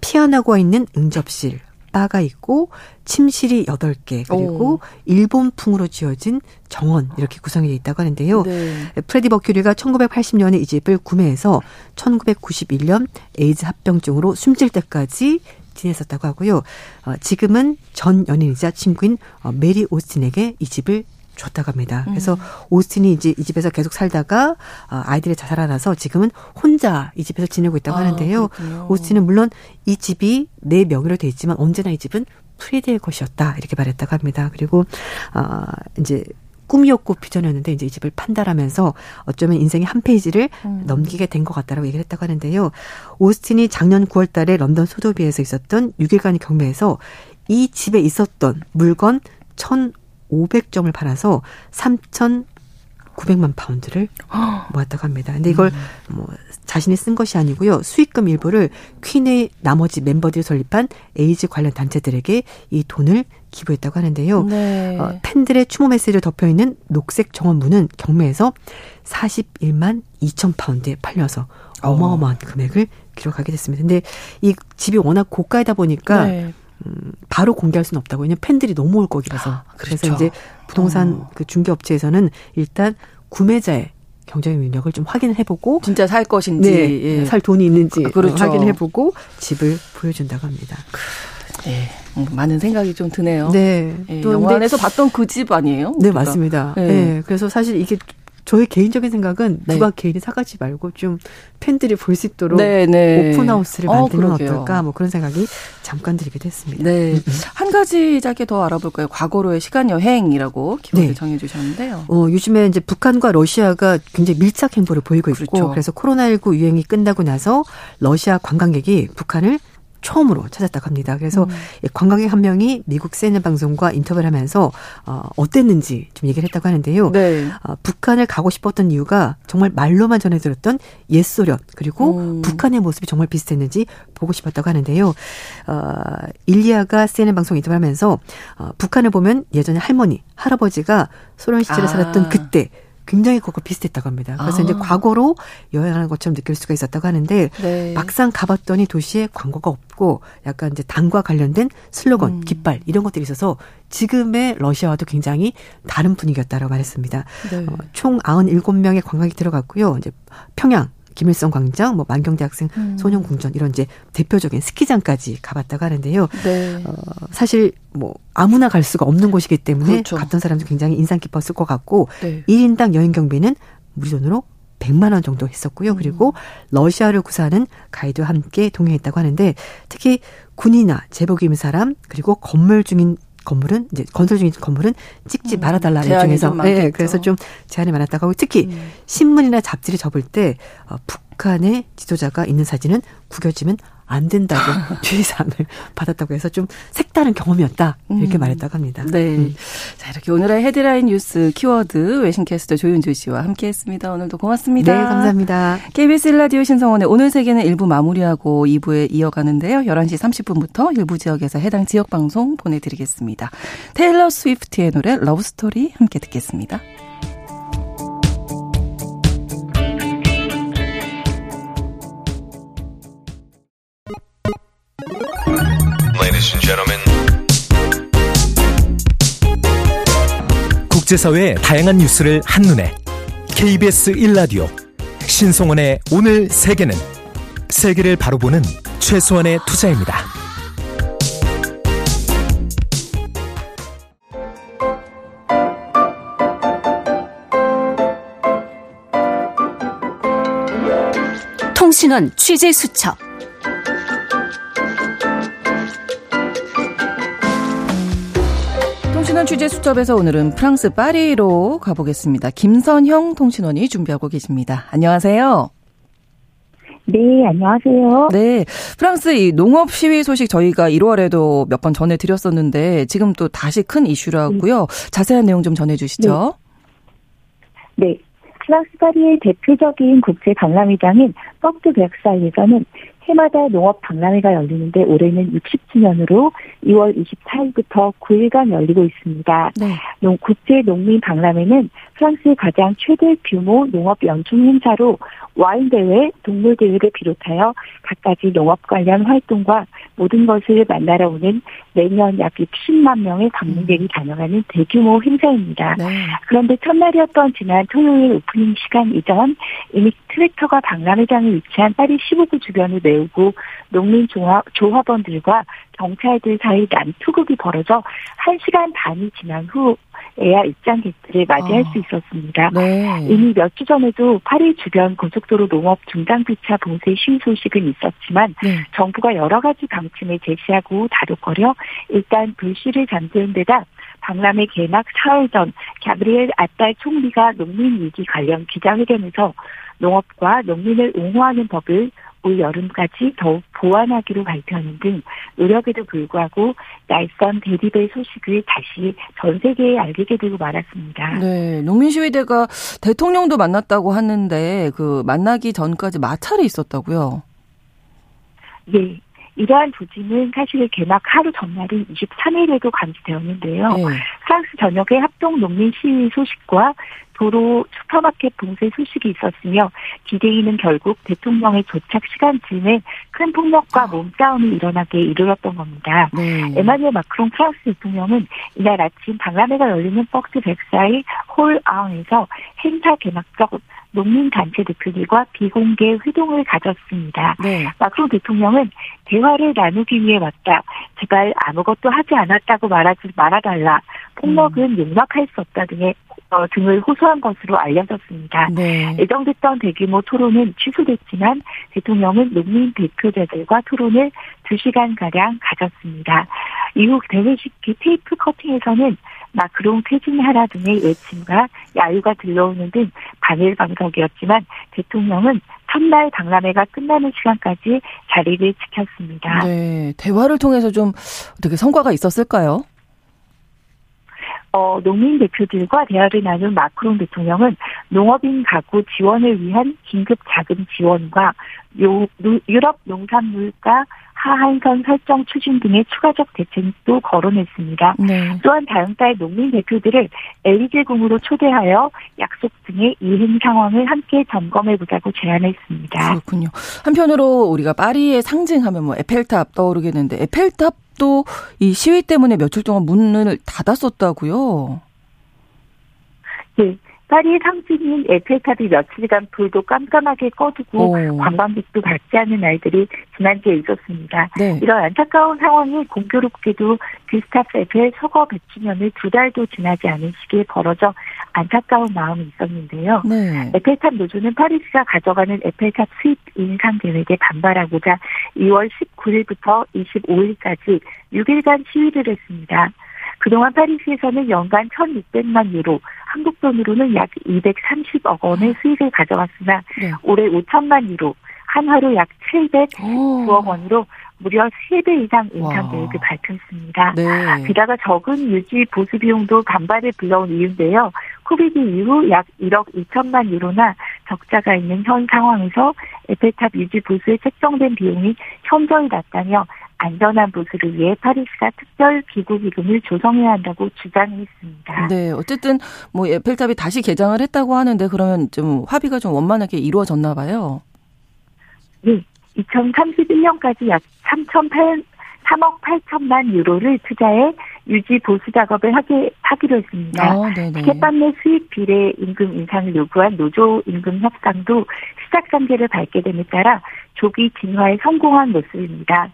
피아노가 있는 응접실, 바가 있고 침실이 8개 그리고 오. 일본풍으로 지어진 정원 이렇게 구성이 돼 있다고 하는데요. 네. 프레디 버큐리가 1980년에 이 집을 구매해서 1991년 에이즈 합병증으로 숨질 때까지 지냈었다고 하고요. 어, 지금은 전 연인이자 친구인 어, 메리 오스틴에게 이 집을 줬다고 합니다. 그래서 음. 오스틴이 이제 이 집에서 계속 살다가 어, 아이들이 자살하나서 지금은 혼자 이 집에서 지내고 있다고 아, 하는데요. 그렇군요. 오스틴은 물론 이 집이 내 명의로 돼 있지만 언제나 이 집은 프레디의 것이었다 이렇게 말했다고 합니다. 그리고 어, 이제 꿈이었고 비전이었는데 이제 이 집을 판다라면서 어쩌면 인생의 한 페이지를 음. 넘기게 된 것 같다라고 얘기를 했다고 하는데요. 오스틴이 작년 9월 달에 런던 소더비에서 있었던 6일간 경매에서 이 집에 있었던 물건 1,500점을 팔아서 3천 900만 파운드를 모았다고 합니다. 근데 이걸 음. 뭐 자신이 쓴 것이 아니고요. 수익금 일부를 퀸의 나머지 멤버들이 설립한 에이즈 관련 단체들에게 이 돈을 기부했다고 하는데요. 네. 어, 팬들의 추모 메시지를 덮여 있는 녹색 정원문은 경매에서 41만 2천 파운드에 팔려서 어. 어마어마한 어. 금액을 기록하게 됐습니다. 근데 이 집이 워낙 고가이다 보니까 네. 음, 바로 공개할 수는 없다고. 왜냐면 팬들이 너무 올 거기라서. 아, 그렇죠. 그래서 이제 부동산 어. 그 중개업체에서는 일단 구매자의 경제적 능력을 좀 확인을 해보고 진짜 살 것인지 네, 예. 살 돈이 있는지 아, 그렇죠. 확인해보고 집을 보여준다고 합니다. 네, 많은 생각이 좀 드네요. 네, 예, 또 영화 안에서 봤던 그 집 아니에요? 네, 우리가? 맞습니다. 네. 네. 그래서 사실 이게 저의 개인적인 생각은 네. 누가 개인이 사가지 말고 좀 팬들이 볼 수 있도록 네, 네. 오픈하우스를 어, 만들면 어, 어떨까 뭐 그런 생각이 잠깐 들기도 했습니다. 네. 음, 음. 한 가지 짧게 더 알아볼까요? 과거로의 시간 여행이라고 키워드 네. 정해 주셨는데요. 어, 요즘에 이제 북한과 러시아가 굉장히 밀착 행보를 보이고 있고 그렇죠. 그래서 코로나19 유행이 끝나고 나서 러시아 관광객이 북한을 처음으로 찾았다고 합니다. 그래서 음. 관광객 한 명이 미국 CNN 방송과 인터뷰를 하면서 어, 어땠는지 좀 얘기를 했다고 하는데요. 네. 어, 북한을 가고 싶었던 이유가 정말 말로만 전해 들었던 옛 소련 그리고 음. 북한의 모습이 정말 비슷했는지 보고 싶었다고 하는데요. 어, 일리아가 CNN 방송 인터뷰를 하면서 어, 북한을 보면 예전에 할머니, 할아버지가 소련 시절에 아. 살았던 그때 굉장히 그거 비슷했다고 합니다. 그래서 아. 이제 과거로 여행하는 것처럼 느낄 수가 있었다고 하는데 네. 막상 가봤더니 도시에 광고가 없고 약간 이제 당과 관련된 슬로건, 음. 깃발 이런 것들이 있어서 지금의 러시아와도 굉장히 다른 분위기였다라고 말했습니다. 네. 어, 총 97명의 관광객이 들어갔고요. 이제 평양 김일성 광장, 뭐 만경대 학생 음. 소년궁전 이런 이제 대표적인 스키장까지 가봤다고 하는데요. 네. 어, 사실 뭐 아무나 갈 수가 없는 곳이기 때문에 그렇죠. 갔던 사람도 굉장히 인상 깊었을 것 같고 네. 1인당 여행 경비는 무리 돈으로 100만 원 정도 했었고요. 그리고 음. 러시아를 구사하는 가이드와 함께 동행했다고 하는데 특히 군이나 제복 입은 사람 그리고 건물 중인 건물은 이제 건설 중인 건물은 찍지 음, 말아달라 일종에서 네, 그래서 좀 제한이 많았다고 하고 특히 음. 신문이나 잡지를 접을 때 어, 북한의 지도자가 있는 사진은 구겨지면 안 된다고 주의사항을 받았다고 해서 좀 색다른 경험이었다 이렇게 음. 말했다고 합니다. 네. 음. 자 이렇게 오늘의 헤드라인 뉴스 키워드 외신캐스터 조윤주 씨와 함께했습니다. 오늘도 고맙습니다. 네, 감사합니다. KBS 라디오 신성원의 오늘 세계는 1부 마무리하고 2부에 이어가는데요. 11시 30분부터 일부 지역에서 해당 지역 방송 보내드리겠습니다. 테일러 스위프트의 노래 러브 스토리 함께 듣겠습니다. 국제사회의 다양한 뉴스를 한눈에. KBS 1라디오. 신성원의 오늘 세계는 세계를 바로 보는 최소한의 투자입니다. 통신원 취재 수첩 통신원 취재 수첩에서 오늘은 프랑스 파리로 가보겠습니다. 김선형 통신원이 준비하고 계십니다. 안녕하세요. 네, 안녕하세요. 네. 프랑스 이 농업 시위 소식 저희가 1월에도 몇 번 전해드렸었는데 지금 또 다시 큰 이슈라고요. 네. 자세한 내용 좀 전해주시죠. 네. 네. 프랑스 파리의 대표적인 국제 박람회장인 뻑드 백사이에서는 해마다 농업 박람회가 열리는데 올해는 60주년으로 2월 24일부터 9일간 열리고 있습니다. 네. 국제 농민 박람회는 프랑스의 가장 최대 규모 농업 연중 행사로 와인 대회, 동물 대회를 비롯하여 갖가지 농업 관련 활동과 모든 것을 만나러 오는 매년 약 60만 명의 방문객이 음. 다녀가는 대규모 행사입니다. 네. 그런데 첫날이었던 지난 토요일 오프닝 시간 이전 이미 트랙터가 박람회장에 위치한 파리 15구 주변을 메우고 농민 조합, 조합원들과 경찰들 사이 난투극이 벌어져 1시간 반이 지난 후 에야 입장객들을 맞이할 아, 수 있었습니다. 네. 이미 몇 주 전에도 파리 주변 고속도로 농업 중단기차 봉쇄 시위 소식은 있었지만 네. 정부가 여러 가지 방침을 제시하고 다독거려 일단 불씨를 잠재운 데다 박람회 개막 사흘 전 갸브리엘 아딸 총리가 농민 위기 관련 기자회견에서 농업과 농민을 옹호하는 법을 올 여름까지 더욱 보완하기로 발표하는 등 노력에도 불구하고 날선 대립의 소식을 다시 전 세계에 알리게 되고 말았습니다. 네, 농민 시위대가 대통령도 만났다고 하는데 그 만나기 전까지 마찰이 있었다고요? 네. 이러한 조짐은 사실 개막 하루 전날인 23일에도 감지되었는데요. 네. 프랑스 전역에 합동 농민 시위 소식과 도로 슈퍼마켓 봉쇄 소식이 있었으며 디데이는 결국 대통령의 도착 시간쯤에 큰 폭력과 아. 몸싸움이 일어나게 이르렀던 겁니다. 네. 에마뉴엘 마크롱 프랑스 대통령은 이날 아침 박람회가 열리는 벅스 백사이 홀 아웃에서 행사 개막적 농민 단체 대표들과 비공개 회동을 가졌습니다. 네. 마크롱 대통령은 대화를 나누기 위해 왔다. 제발 아무것도 하지 않았다고 말하지 말아달라. 폭력은 음. 용납할 수 없다 등의 어, 등을 호소한 것으로 알려졌습니다. 네. 예정됐던 대규모 토론은 취소됐지만 대통령은 농민 대표자들과 토론을 2시간가량 가졌습니다. 이후 대회식 테이프 커팅에서는 마크롱 퇴진하라 등의 외침과 야유가 들려오는 등 반일 방석이었지만 대통령은 첫날 박람회가 끝나는 시간까지 자리를 지켰습니다. 네, 대화를 통해서 좀 어떻게 성과가 있었을까요? 어, 농민 대표들과 대화를 나눈 마크롱 대통령은 농업인 가구 지원을 위한 긴급 자금 지원과 요, 유럽 농산물가 하한선 설정 추진 등의 추가적 대책도 거론했습니다. 네. 또한 다음 달 농민 대표들을 엘리제궁으로 초대하여 약속 등의 이행 상황을 함께 점검해 보자고 제안했습니다. 그렇군요. 한편으로 우리가 파리의 상징하면 뭐 에펠탑 떠오르겠는데 에펠탑 또 이 시위 때문에 며칠 동안 문을 닫았었다고요. 네. 파리 상징인 에펠탑이 며칠간 불도 깜깜하게 꺼두고 오. 관광객도 받지 않는 날들이 지난주에 있었습니다. 네. 이런 안타까운 상황이 공교롭게도 귀스타브 에펠 서거 100주년을 두 달도 지나지 않은 시기에 벌어져 안타까운 마음이 있었는데요. 네. 에펠탑 노조는 파리시가 가져가는 에펠탑 수입 인상 계획에 반발하고자 2월 19일부터 25일까지 6일간 시위를 했습니다. 그동안 파리시에서는 연간 1,600만 유로, 한국 돈으로는 약 230억 원의 수익을 가져왔으나 네. 올해 5천만 유로, 한화로 약 709억 원으로 무려 3배 이상 인상 계획을 발표했습니다. 네. 게다가 적은 유지 보수 비용도 반발을 불러온 이유인데요. 코비드 이후 약 1억 2천만 유로나 적자가 있는 현 상황에서 에펠탑 유지 보수에 책정된 비용이 현저히 낮다며 안전한 보수를 위해 파리시가 특별 기구 기금을 조성해야 한다고 주장했습니다. 네, 어쨌든 뭐 에펠탑이 다시 개장을 했다고 하는데 그러면 좀 합의가 좀 원만하게 이루어졌나 봐요. 네, 2031년까지 약 3,800 3억 8천만 유로를 투자해 유지 보수 작업을 하게 하기로 했습니다. 어, 티켓 판매 수익 비례 임금 인상을 요구한 노조 임금 협상도 시작 단계를 밟게 됨에 따라 조기 진화에 성공한 모습입니다.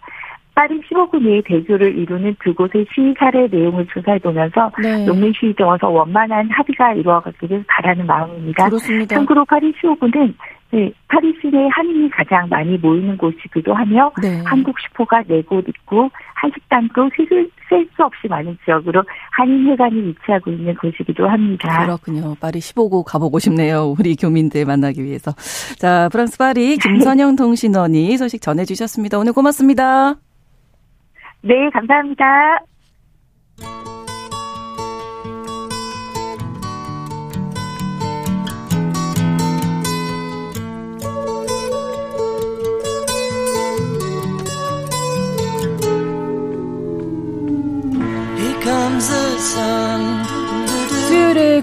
파리 15구 내의 대조를 이루는 두 곳의 시위 사례 내용을 조사해보면서 네. 농민 시위에 어서 원만한 합의가 이루어가기를 바라는 마음입니다. 그렇습니다. 참고로 파리 15구는 네, 파리 시 내 한인이 가장 많이 모이는 곳이기도 하며 네. 한국 슈퍼가 네 곳 있고 한식당도 셀수 없이 많은 지역으로 한인회관이 위치하고 있는 곳이기도 합니다. 그렇군요. 파리 15구 가보고 싶네요. 우리 교민들 만나기 위해서. 자, 프랑스 파리 김선영 통신원이 소식 전해주셨습니다. 오늘 고맙습니다. 네, 감사합니다.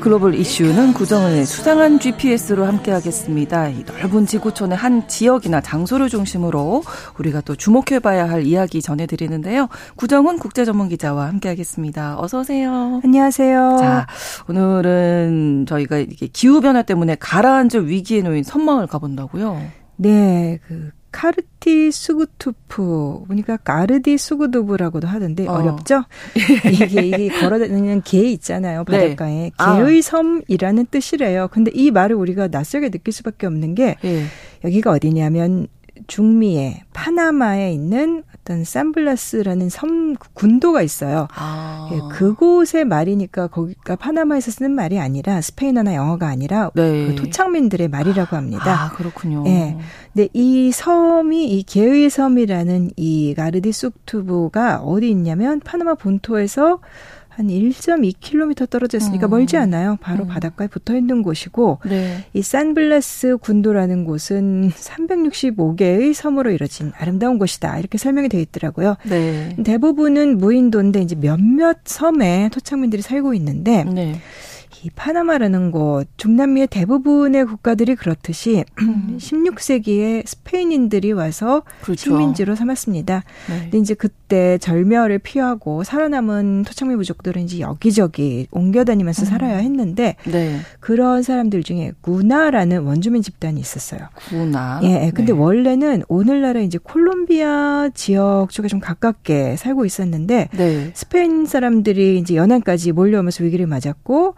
글로벌 이슈는 구정을 수상한 GPS로 함께하겠습니다. 이 넓은 지구촌의 한 지역이나 장소를 중심으로 우리가 또 주목해봐야 할 이야기 전해드리는데요. 구정은 국제전문기자와 함께하겠습니다. 어서 오세요. 안녕하세요. 자, 오늘은 저희가 이게 기후 변화 때문에 가라앉을 위기에 놓인 선망을 가본다고요. 네, 그 카르티 수구투프 보니까 까르디 수구두부라고도 하던데 어. 렵죠 이게 이게 걸어다니는 개 있잖아요 네. 바닷가에 네. 개의 아. 섬이라는 뜻이래요. 근데 이 말을 우리가 낯설게 느낄 수밖에 없는 게 네. 여기가 어디냐면 중미에 파나마에 있는 어떤 산블라스라는 섬 군도가 있어요. 아. 예, 그곳의 말이니까 거기가 파나마에서 쓰는 말이 아니라 스페인어나 영어가 아니라 네. 그 토착민들의 말이라고 합니다. 아, 그렇군요. 예. 근데 이 섬이 이 게의 섬이라는 이 가르디 쑥투브가 어디 있냐면 파나마 본토에서 한 1.2km 떨어져 있으니까 음. 멀지 않아요. 바로 음. 바닷가에 붙어 있는 곳이고 네. 이 산블라스 군도라는 곳은 365개의 섬으로 이뤄진 아름다운 곳이다. 이렇게 설명이 되어 있더라고요. 네. 대부분은 무인도인데 이제 몇몇 섬에 토착민들이 살고 있는데 네. 이 파나마라는 곳, 중남미의 대부분의 국가들이 그렇듯이 음. 16세기에 스페인인들이 와서 그렇죠. 식민지로 삼았습니다. 네. 근데 이제 그때 절멸을 피하고 살아남은 토착미 부족들은 이제 여기저기 옮겨다니면서 음. 살아야 했는데 네. 그런 사람들 중에 구나라는 원주민 집단이 있었어요. 구나. 예, 예. 근데 네. 원래는 오늘날에 이제 콜롬비아 지역 쪽에 좀 가깝게 살고 있었는데 네. 스페인 사람들이 이제 연안까지 몰려오면서 위기를 맞았고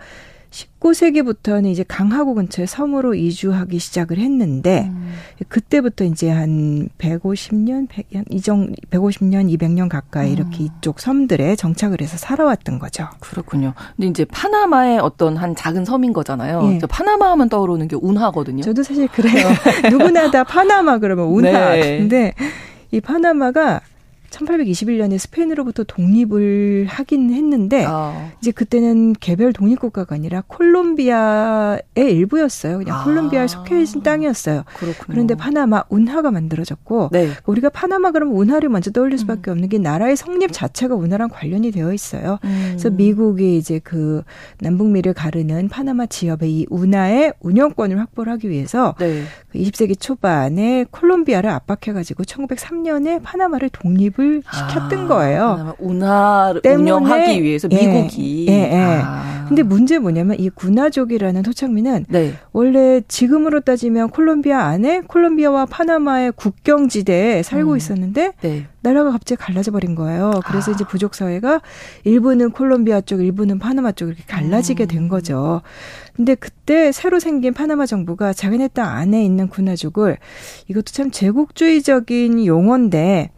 19세기부터는 이제 강하구 근처에 섬으로 이주하기 시작을 했는데 음. 그때부터 이제 한 150년, 100, 이정 150년, 200년 가까이 음. 이렇게 이쪽 섬들에 정착을 해서 살아왔던 거죠. 그렇군요. 근데 이제 파나마의 어떤 한 작은 섬인 거잖아요. 예. 파나마 하면 떠오르는 게 운하거든요. 저도 사실 그래요. 누구나 다 파나마 그러면 운하. 네. 근데 이 파나마가 1821년에 스페인으로부터 독립을 하긴 했는데 아. 이제 그때는 개별 독립국가가 아니라 콜롬비아의 일부였어요. 그냥 아. 콜롬비아에 속해 있는 땅이었어요. 그렇군요. 그런데 파나마 운하가 만들어졌고 네. 우리가 파나마 그러면 운하를 먼저 떠올릴 수밖에 음. 없는 게 나라의 성립 자체가 운하랑 관련이 되어 있어요. 음. 그래서 미국이 이제 그 남북미를 가르는 파나마 지역의 이 운하의 운영권을 확보를 하기 위해서 네. 20세기 그 초반에 콜롬비아를 압박해가지고 1903년에 파나마를 독립을 개입을 시켰던 아, 거예요. 운하를 운영하기 위해서 예, 미국이. 예, 예. 예. 아. 근데 문제 뭐냐면 이 군화족이라는 토착민은 네. 원래 지금으로 따지면 콜롬비아 안에 콜롬비아와 파나마의 국경 지대에 살고 음. 있었는데 네. 나라가 갑자기 갈라져 버린 거예요. 그래서 아. 이제 부족 사회가 일부는 콜롬비아 쪽, 일부는 파나마 쪽 이렇게 갈라지게 된 음. 거죠. 근데 그때 새로 생긴 파나마 정부가 자기네 땅 안에 있는 군화족을 이것도 참 제국주의적인 용어인데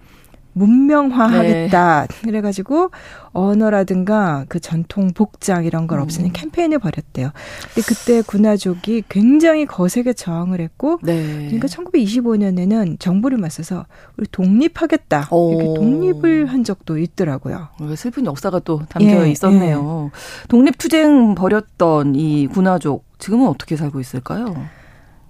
문명화하겠다. 네. 그래가지고 언어라든가 그 전통 복장 이런 걸 없애는 음. 캠페인을 벌였대요. 근데 그때 군화족이 굉장히 거세게 저항을 했고, 네. 그러니까 1925년에는 정부를 맞서서 우리 독립하겠다 이렇게 독립을 한 적도 있더라고요. 슬픈 역사가 또 담겨 예, 있었네요. 예. 독립투쟁 벌였던 이 군화족 지금은 어떻게 살고 있을까요?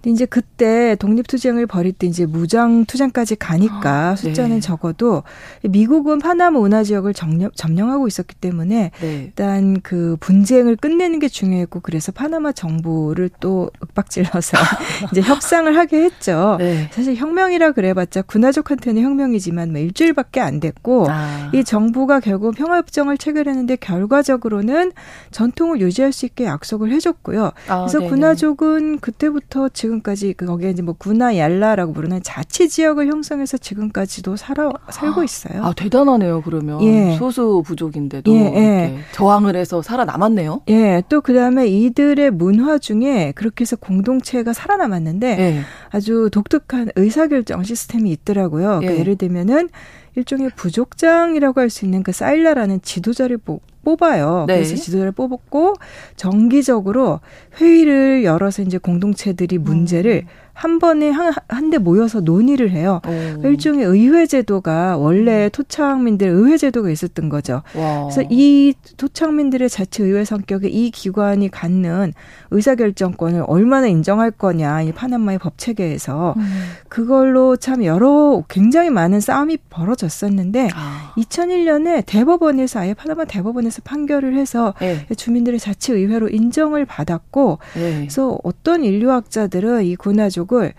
이제 그때 독립투쟁을 벌일 때 이제 무장투쟁까지 가니까 아, 숫자는 네. 적어도 미국은 파나마 운하 지역을 점령, 점령하고 있었기 때문에 네. 일단 그 분쟁을 끝내는 게 중요했고 그래서 파나마 정부를 또 윽박질러서 이제 협상을 하게 했죠. 네. 사실 혁명이라 그래봤자 군화족한테는 혁명이지만 뭐 일주일밖에 안 됐고 아. 이 정부가 결국 평화협정을 체결했는데 결과적으로는 전통을 유지할 수 있게 약속을 해줬고요. 아, 그래서 네네. 군화족은 그때부터 지금 지금까지 그 거기에 이제 뭐 구나 얄라라고 부르는 자치 지역을 형성해서 지금까지도 살아 살고 있어요. 아 대단하네요. 그러면 예. 소수 부족인데도 예, 예. 저항을 해서 살아남았네요. 예. 또 그다음에 이들의 문화 중에 그렇게 해서 공동체가 살아남았는데 예. 아주 독특한 의사결정 시스템이 있더라고요. 그러니까 예. 예를 들면은 일종의 부족장이라고 할 수 있는 그 사일라라는 지도자를 뽑아요. 네. 그래서 지도자를 뽑았고 정기적으로 회의를 열어서 이제 공동체들이 문제를 음. 한 번에 한대 모여서 논의를 해요. 오. 일종의 의회 제도가 원래 음. 토착민들 의회 제도가 있었던 거죠. 와. 그래서 이 토착민들의 자치 의회 성격의 이 기관이 갖는 의사결정권을 얼마나 인정할 거냐 이 파나마의 법 체계에서 음. 그걸로 참 여러 굉장히 많은 싸움이 벌어졌었는데 아. 2001년에 대법원에서 아예 파나마 대법원에서 판결을 해서 네. 주민들의 자치 의회로 인정을 받았고 네. 그래서 어떤 인류학자들은 이 군화족 쪽을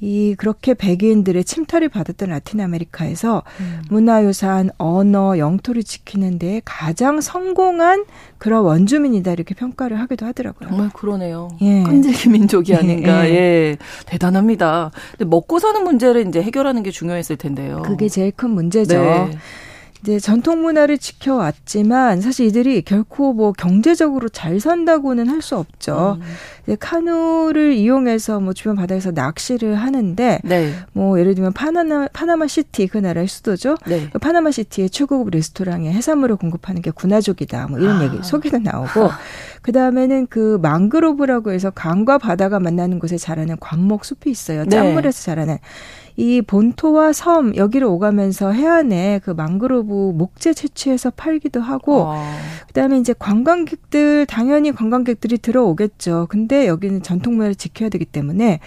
이 그렇게 백인들의 침탈을 받았던 라틴 아메리카에서 음. 문화유산, 언어, 영토를 지키는 데 가장 성공한 그런 원주민이다 이렇게 평가를 하기도 하더라고요. 정말 그러네요. 예. 끈질긴 민족이 아닌가. 예. 예. 대단합니다. 근데 먹고 사는 문제를 이제 해결하는 게 중요했을 텐데요. 그게 제일 큰 문제죠. 네. 이제 전통 문화를 지켜왔지만 사실 이들이 결코 뭐 경제적으로 잘 산다고는 할 수 없죠. 음. 이제 카누를 이용해서 뭐 주변 바다에서 낚시를 하는데 네. 뭐 예를 들면 파나마 파나마 시티 그 나라의 수도죠. 네. 그 파나마 시티의 최고급 레스토랑에 해산물을 공급하는 게 군화족이다. 뭐 이런 아. 얘기 소개도 나오고 그 다음에는 그 망그로브라고 해서 강과 바다가 만나는 곳에 자라는 관목 숲이 있어요. 네. 짠물에서 자라는 이 본토와 섬 여기를 오가면서 해안에 그 망그로브 목재 채취해서 팔기도 하고 어. 그다음에 이제 관광객들 당연히 관광객들이 들어오겠죠. 근데 여기는 전통 문화를 지켜야 되기 때문에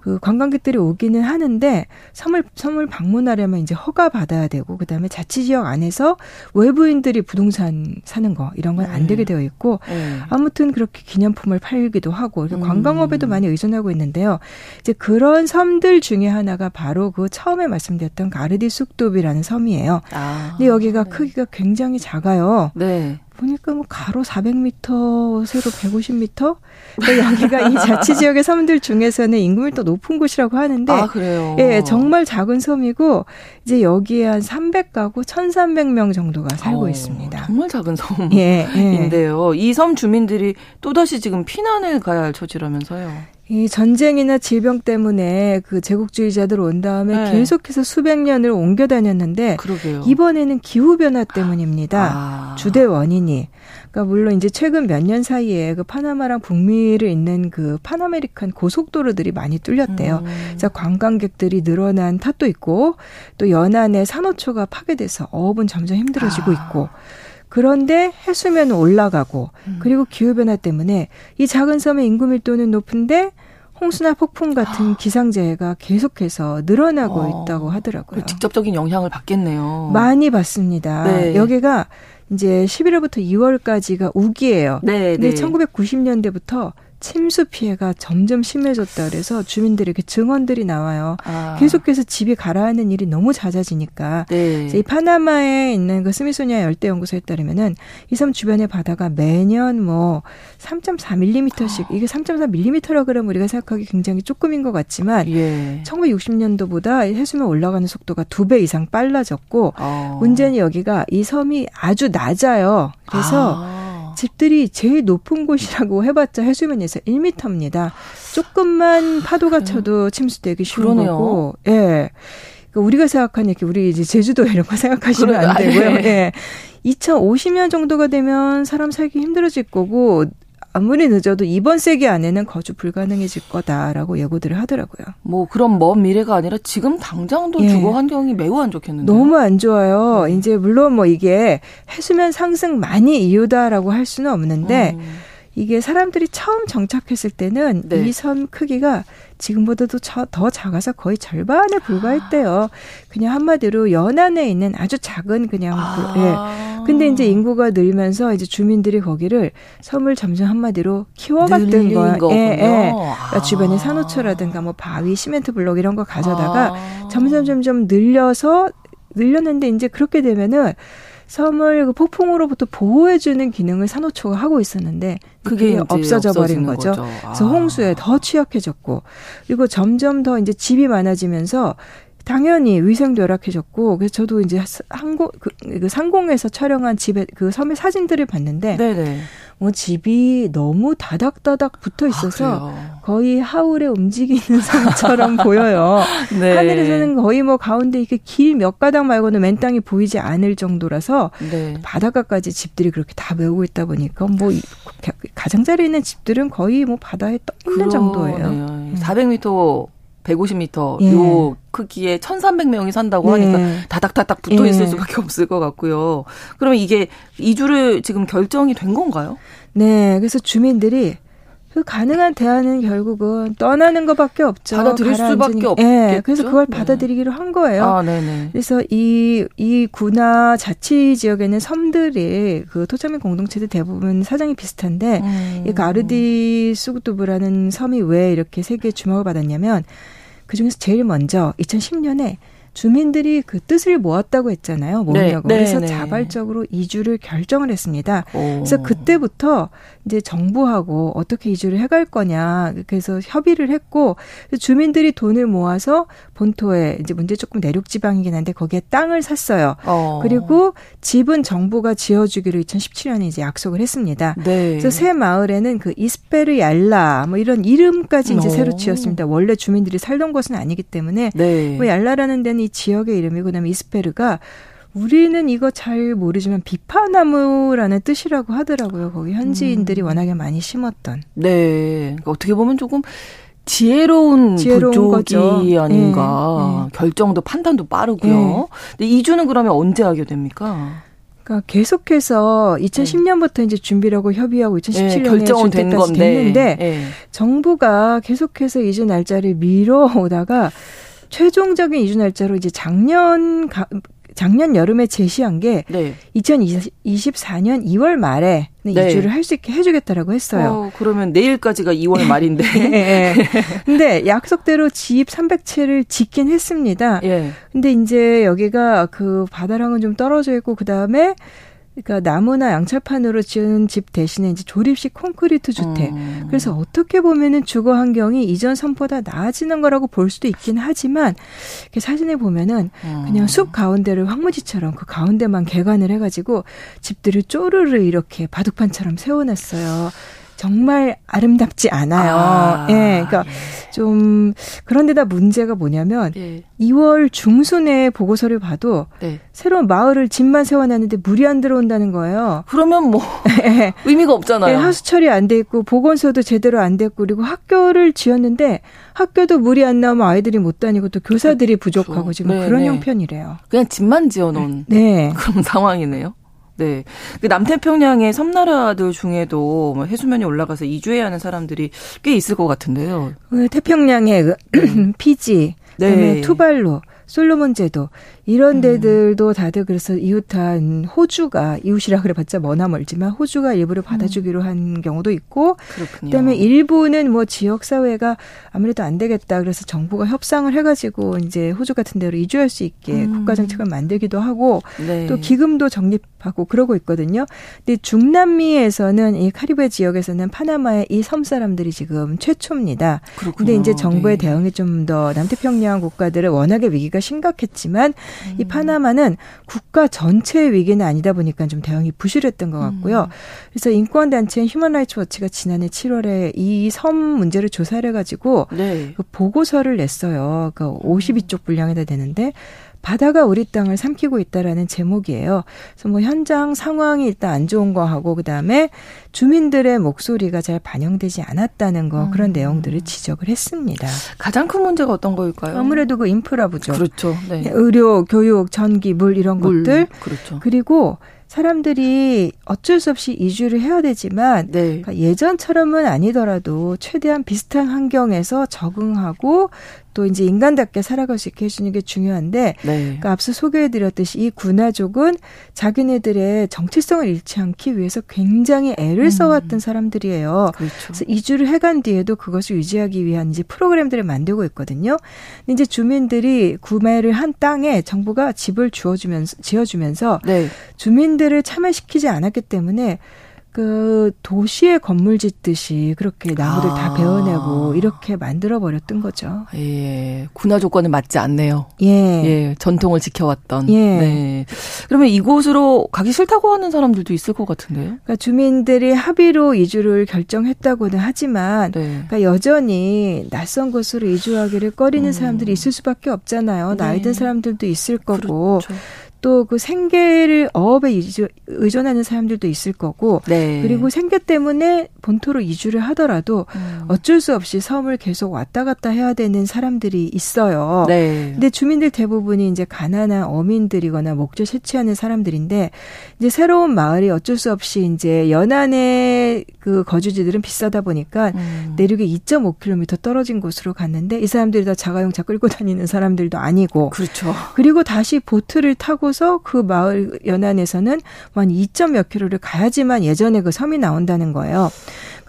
그 관광객들이 오기는 하는데 섬을 섬을 방문하려면 이제 허가 받아야 되고 그다음에 자치 지역 안에서 외부인들이 부동산 사는 거 이런 건안 네. 되게 되어 있고 네. 아무튼 그렇게 기념품을 팔기도 하고 음. 관광업에도 많이 의존하고 있는데요. 이제 그런 섬들 중에 하나가 바로 그 처음에 말씀드렸던 가르디 쑥도비라는 섬이에요. 아. 근데 여기가 네. 크기가 굉장히 작아요. 네. 보니까 뭐 가로 400m, 세로 150m. 그러니까 여기가 이 자치 지역의 섬들 중에서는 인구밀도 높은 곳이라고 하는데, 아 그래요. 예, 정말 작은 섬이고 이제 여기에 한 300가구, 1,300명 정도가 살고 어, 있습니다. 정말 작은 섬인데요. 예, 예. 이섬 주민들이 또 다시 지금 피난을 가야 할 처지라면서요. 이 전쟁이나 질병 때문에 그 제국주의자들 온 다음에 네. 계속해서 수백 년을 옮겨 다녔는데 그러게요. 이번에는 기후 변화 때문입니다. 아. 주된 원인이. 그러니까 물론 이제 최근 몇 년 사이에 그 파나마랑 북미를 잇는 그 파나메리칸 고속도로들이 많이 뚫렸대요. 음. 그래서 관광객들이 늘어난 탓도 있고 또 연안에 산호초가 파괴돼서 어업은 점점 힘들어지고 아. 있고 그런데 해수면은 올라가고 음. 그리고 기후변화 때문에 이 작은 섬의 인구 밀도는 높은데 홍수나 폭풍 같은 아. 기상재해가 계속해서 늘어나고 어. 있다고 하더라고요. 직접적인 영향을 받겠네요. 많이 받습니다. 네. 여기가 이제 11월부터 2월까지가 우기예요. 네, 근데 네. 1990년대부터 침수 피해가 점점 심해졌다 그래서 주민들에게 증언들이 나와요. 아. 계속해서 집이 가라앉는 일이 너무 잦아지니까 네. 이 파나마에 있는 그 스미소니아 열대 연구소에 따르면은 이 섬 주변의 바다가 매년 뭐 3.4mm씩 이게 3.4mm라 그러면 우리가 생각하기 굉장히 조금인 것 같지만 예. 1960년도보다 해수면 올라가는 속도가 두 배 이상 빨라졌고 어. 문제는 여기가 이 섬이 아주 낮아요. 그래서 아. 집들이 제일 높은 곳이라고 해봤자 해수면에서 1m입니다. 조금만 파도가 쳐도 침수되기 쉬운 그러네요. 거고, 예. 그러니까 우리가 생각하는 이렇게 우리 이제 제주도 이런 거 생각하시면 안 되고요. 예. 2050년 정도가 되면 사람 살기 힘들어질 거고 아무리 늦어도 이번 세기 안에는 거주 불가능해질 거다라고 예고들을 하더라고요. 뭐 그런 먼 미래가 아니라 지금 당장도 예. 주거 환경이 매우 안 좋겠는데요. 너무 안 좋아요. 음. 이제 물론 뭐 이게 해수면 상승 많이 이유다라고 할 수는 없는데 음. 이게 사람들이 처음 정착했을 때는 네. 이섬 크기가 지금보다도 더 작아서 거의 절반에 불과했대요. 그냥 한마디로 연안에 있는 아주 작은 그냥 아. 예. 근데 이제 인구가 늘면서 이제 주민들이 거기를 섬을 점점 한마디로 키워갔던 거예요. 예, 예. 그러니까 주변에 산호초라든가 뭐 바위, 시멘트 블록 이런 거 가져다가 아. 점점 점점 늘려서 늘렸는데 이제 그렇게 되면은 섬을 그 폭풍으로부터 보호해주는 기능을 산호초가 하고 있었는데 그게 없어져 버린 거죠. 거죠. 아. 그래서 홍수에 더 취약해졌고 그리고 점점 더 이제 집이 많아지면서 당연히 위생도 열악해졌고 그래서 저도 이제 항공 그, 그 상공에서 촬영한 집에 그 섬의 사진들을 봤는데 네네. 뭐 집이 너무 다닥다닥 붙어 아, 있어서 아, 거의 하울에 움직이는 섬처럼 보여요. 네. 하늘에서는 거의 뭐 가운데 이렇게 길 몇 가닥 말고는 맨 땅이 보이지 않을 정도라서 네. 바닷가까지 집들이 그렇게 다 메우고 있다 보니까 뭐 가장자리에 있는 집들은 거의 뭐 바다에 떠 있는 정도예요. 400m 150m 예. 요 크기에 1,300명이 산다고 하니까 예. 다닥다닥 붙어 있을 예. 수밖에 없을 것 같고요. 그러면 이게 이주를 지금 결정이 된 건가요? 네. 그래서 주민들이 그 가능한 대안은 결국은 떠나는 것밖에 없죠. 받아들일 수밖에 없겠죠. 예, 그래서 그걸 네. 받아들이기로 한 거예요. 아, 네네. 그래서 이, 이 구나 자치 지역에는 섬들이 그 토착민 공동체들 대부분 사정이 비슷한데 음. 이 가르디 수구두브라는 섬이 왜 이렇게 세계에 주목을 받았냐면 그 중에서 제일 먼저 2010년에 주민들이 그 뜻을 모았다고 했잖아요. 모으려고. 네, 네, 그래서 네. 자발적으로 이주를 결정을 했습니다. 오. 그래서 그때부터 이제 정부하고 어떻게 이주를 해갈 거냐. 그래서 협의를 했고 주민들이 돈을 모아서 본토에 이제 문제 조금 내륙 지방이긴 한데 거기에 땅을 샀어요. 어. 그리고 집은 정부가 지어주기로 2017년에 이제 약속을 했습니다. 네. 그래서 새 마을에는 그 이스페르 얄라 뭐 이런 이름까지 이제 오. 새로 지었습니다. 원래 주민들이 살던 곳은 아니기 때문에 네. 뭐 얄라라는 데는 이 지역의 이름이고 그다음에 이스페르가 우리는 이거 잘 모르지만 비파나무라는 뜻이라고 하더라고요. 거기 현지인들이 음. 워낙에 많이 심었던. 네. 그러니까 어떻게 보면 조금 지혜로운, 지혜로운 부족이 거죠. 아닌가. 네, 네. 결정도 판단도 빠르고요. 네. 근데 이주는 그러면 언제 하게 됩니까? 그러니까 계속해서 2010년부터 이제 준비를 하고 협의하고 2017년에 결정은 된 건데 됐는데 정부가 계속해서 이주 날짜를 미뤄오다가 최종적인 이주 날짜로 이제 작년 작년 여름에 제시한 게 네. 2024년 2월 말에 네. 이주를 할 수 있게 해주겠다라고 했어요. 어, 그러면 내일까지가 2월 말인데. 네. 근데 약속대로 집 300채를 짓긴 했습니다. 예. 근데 이제 여기가 그 바다랑은 좀 떨어져 있고 그 다음에 그러니까 나무나 양철판으로 지은 집 대신에 이제 조립식 콘크리트 주택. 음. 그래서 어떻게 보면은 주거 환경이 이전 섬보다 나아지는 거라고 볼 수도 있긴 하지만 사진에 보면은 음. 그냥 숲 가운데를 황무지처럼 그 가운데만 개관을 해가지고 집들을 쪼르르 이렇게 바둑판처럼 세워놨어요. 정말 아름답지 않아요. 아, 예, 그러니까 예. 좀 그런데다 문제가 뭐냐면 예. 2월 중순에 보고서를 봐도 네. 새로운 마을을 집만 세워놨는데 물이 안 들어온다는 거예요. 그러면 뭐 예. 의미가 없잖아요. 예, 하수 처리 안 돼 있고 보건소도 제대로 안 됐고 그리고 학교를 지었는데 학교도 물이 안 나오면 아이들이 못 다니고 또 교사들이 그렇죠. 부족하고 지금 네, 그런 네. 형편이래요. 그냥 집만 지어놓은 네. 그런 상황이네요. 네. 그 남태평양의 섬나라들 중에도 뭐 해수면이 올라가서 이주해야 하는 사람들이 꽤 있을 것 같은데요. 그 태평양의 그 피지, 그다음에 네. 투발루, 솔로몬 제도 이런 음. 데들도 다들 그래서 이웃한 호주가 이웃이라 그래봤자 머나 멀지만 호주가 일부를 받아주기로 한 경우도 있고 그렇군요. 그다음에 일부는 뭐 지역 사회가 아무래도 안 되겠다 그래서 정부가 협상을 해가지고 이제 호주 같은 데로 이주할 수 있게 음. 국가 정책을 만들기도 하고 네. 또 기금도 적립하고 그러고 있거든요. 근데 중남미에서는 이 카리브해 지역에서는 파나마의 이 섬 사람들이 지금 최초입니다. 그렇군요. 근데 이제 정부의 네. 대응이 좀 더 남태평양 국가들은 워낙에 위기가 심각했지만 음. 이 파나마는 국가 전체의 위기는 아니다 보니까 좀 대응이 부실했던 것 같고요. 음. 그래서 인권 단체인 휴먼 라이츠 워치가 지난해 7월에 이 섬 문제를 조사를 해 가지고 네. 그 보고서를 냈어요. 그 52쪽 분량에다 되는데 바다가 우리 땅을 삼키고 있다라는 제목이에요. 그래서 뭐 현장 상황이 일단 안 좋은 거 하고 그다음에 주민들의 목소리가 잘 반영되지 않았다는 거 그런 음. 내용들을 지적을 했습니다. 가장 큰 문제가 어떤 거일까요? 아무래도 그 인프라 부족이죠. 그렇죠. 네. 의료, 교육, 전기, 물 이런 물, 것들. 그렇죠. 그리고 사람들이 어쩔 수 없이 이주를 해야 되지만 네. 그러니까 예전처럼은 아니더라도 최대한 비슷한 환경에서 적응하고 또 이제 인간답게 살아갈 수 있게 해주는 게 중요한데 네. 그러니까 앞서 소개해드렸듯이 이 군화족은 자기네들의 정체성을 잃지 않기 위해서 굉장히 애를 음. 써왔던 사람들이에요. 그렇죠. 그래서 이주를 해간 뒤에도 그것을 유지하기 위한 이제 프로그램들을 만들고 있거든요. 이제 주민들이 구매를 한 땅에 정부가 집을 주어주면서 지어주면서 네. 주민들을 참여시키지 않았기 때문에 그 도시의 건물 짓듯이 그렇게 나무를 아. 다 베어내고 이렇게 만들어 버렸던 거죠. 예. 군화 조건에 맞지 않네요. 예. 예. 전통을 지켜왔던. 예. 네. 그러면 이곳으로 가기 싫다고 하는 사람들도 있을 것 같은데요. 그러니까 주민들이 합의로 이주를 결정했다고는 하지만 네. 그러니까 여전히 낯선 곳으로 이주하기를 꺼리는 음. 사람들이 있을 수밖에 없잖아요. 네. 나이 든 사람들도 있을 거고. 그렇죠. 또 그 생계를 어업에 의존하는 사람들도 있을 거고 네. 그리고 생계 때문에 본토로 이주를 하더라도 음. 어쩔 수 없이 섬을 계속 왔다 갔다 해야 되는 사람들이 있어요. 네. 근데 주민들 대부분이 이제 가난한 어민들이거나 목조 채취하는 사람들인데 이제 새로운 마을이 어쩔 수 없이 이제 연안 의그 거주지들은 비싸다 보니까 음. 내륙에 2.5km 떨어진 곳으로 갔는데 이 사람들이 다 자가용차 끌고 다니는 사람들도 아니고 그렇죠. 그리고 다시 보트를 타고 하고서 그 마을 연안에서는 한 2점 몇 킬로를 가야지만 예전에 그 섬이 나온다는 거예요.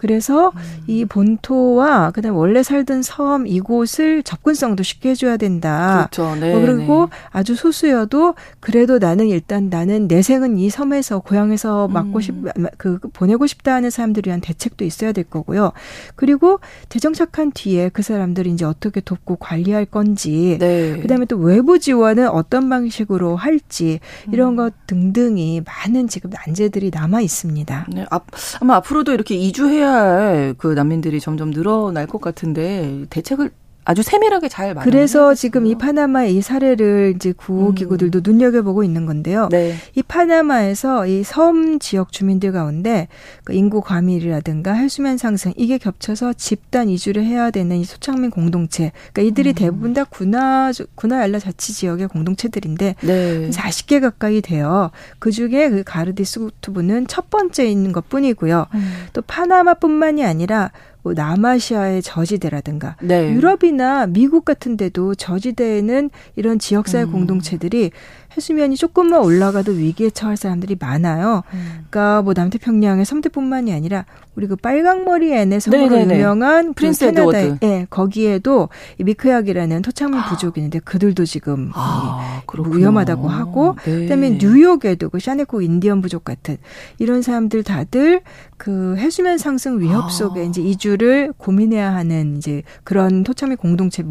그래서 음. 이 본토와 그다음 원래 살던 섬 이곳을 접근성도 쉽게 해줘야 된다. 그렇죠. 네, 뭐 그리고 네. 아주 소수여도 그래도 나는 일단 나는 내 생은 이 섬에서 고향에서 맡고 음. 싶그 보내고 싶다 하는 사람들을 위한 대책도 있어야 될 거고요. 그리고 재정착한 뒤에 그 사람들이 이제 어떻게 돕고 관리할 건지, 네. 그다음에 또 외부 지원은 어떤 방식으로 할지 이런 음. 것 등등이 많은 지금 난제들이 남아 있습니다. 네, 앞, 아마 앞으로도 이렇게 이주해야 할 그 난민들이 점점 늘어날 것 같은데 대책을 아주 세밀하게 잘 그래서 지금 이 파나마의 이 사례를 이제 구호 기구들도 음. 눈여겨보고 있는 건데요. 네. 이 파나마에서 이 섬 지역 주민들 가운데 그 인구 과밀이라든가 해수면 상승 이게 겹쳐서 집단 이주를 해야 되는 이 소창민 공동체. 그러니까 이들이 음. 대부분 다 군화 군화 알라 자치 지역의 공동체들인데 네. 40개 가까이 돼요. 그 중에 그 가르디 수그두브는 첫 번째 있는 것뿐이고요. 음. 또 파나마뿐만이 아니라 뭐 남아시아의 저지대라든가 네. 유럽이나 미국 같은 데도 저지대에는 이런 지역사회 음. 공동체들이 해수면이 조금만 올라가도 위기에 처할 사람들이 많아요. 음. 그러니까 뭐 남태평양의 섬들뿐만이 아니라 우리 그 빨강머리 앤의 섬으로 네네네. 유명한 그 프린스 에드워드. 예, 거기에도 이 미크맥이라는 토착민 부족이 있는데 그들도 지금 아, 위험하다고 하고 네. 그다음에 뉴욕에도 그 시네콕 인디언 부족 같은 이런 사람들 다들 그 해수면 상승 위협 아. 속에 아. 이제 이주를 고민해야 하는 이제 그런 토착물 공동체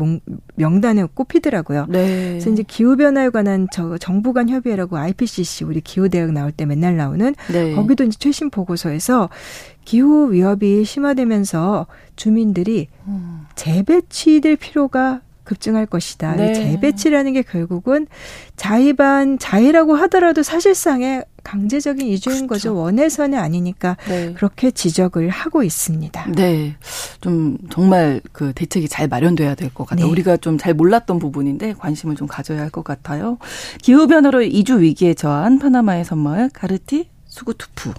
명단에 꼽히더라고요. 네. 그래서 이제 기후 변화에 관한 저 정부 간 협의회라고 IPCC 우리 기후 대응 나올 때 맨날 나오는 네. 거기도 이제 최신 보고서에서 기후 위협이 심화되면서 주민들이 음. 재배치될 필요가 급증할 것이다. 네. 재배치라는 게 결국은 자의반 자의라고 하더라도 사실상의 강제적인 이주인 그렇죠. 거죠. 원해서는 아니니까 네. 그렇게 지적을 하고 있습니다. 네. 좀 정말 그 대책이 잘 마련돼야 될 것 같아요. 네. 우리가 좀 잘 몰랐던 부분인데 관심을 좀 가져야 할 것 같아요. 기후변화로 이주 위기에 처한 파나마의 선마을 가르티 수구투프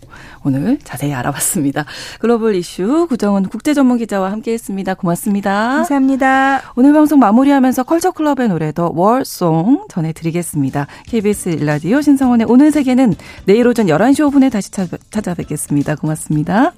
오늘 자세히 알아봤습니다. 글로벌 이슈 구정은 국제 전문 기자와 함께했습니다. 고맙습니다. 감사합니다. 오늘 방송 마무리하면서 컬처 클럽의 노래 더 월송 전해드리겠습니다. KBS 일라디오 신성원의 오늘 세계는 내일 오전 11시 5분에 다시 찾아뵙겠습니다. 고맙습니다.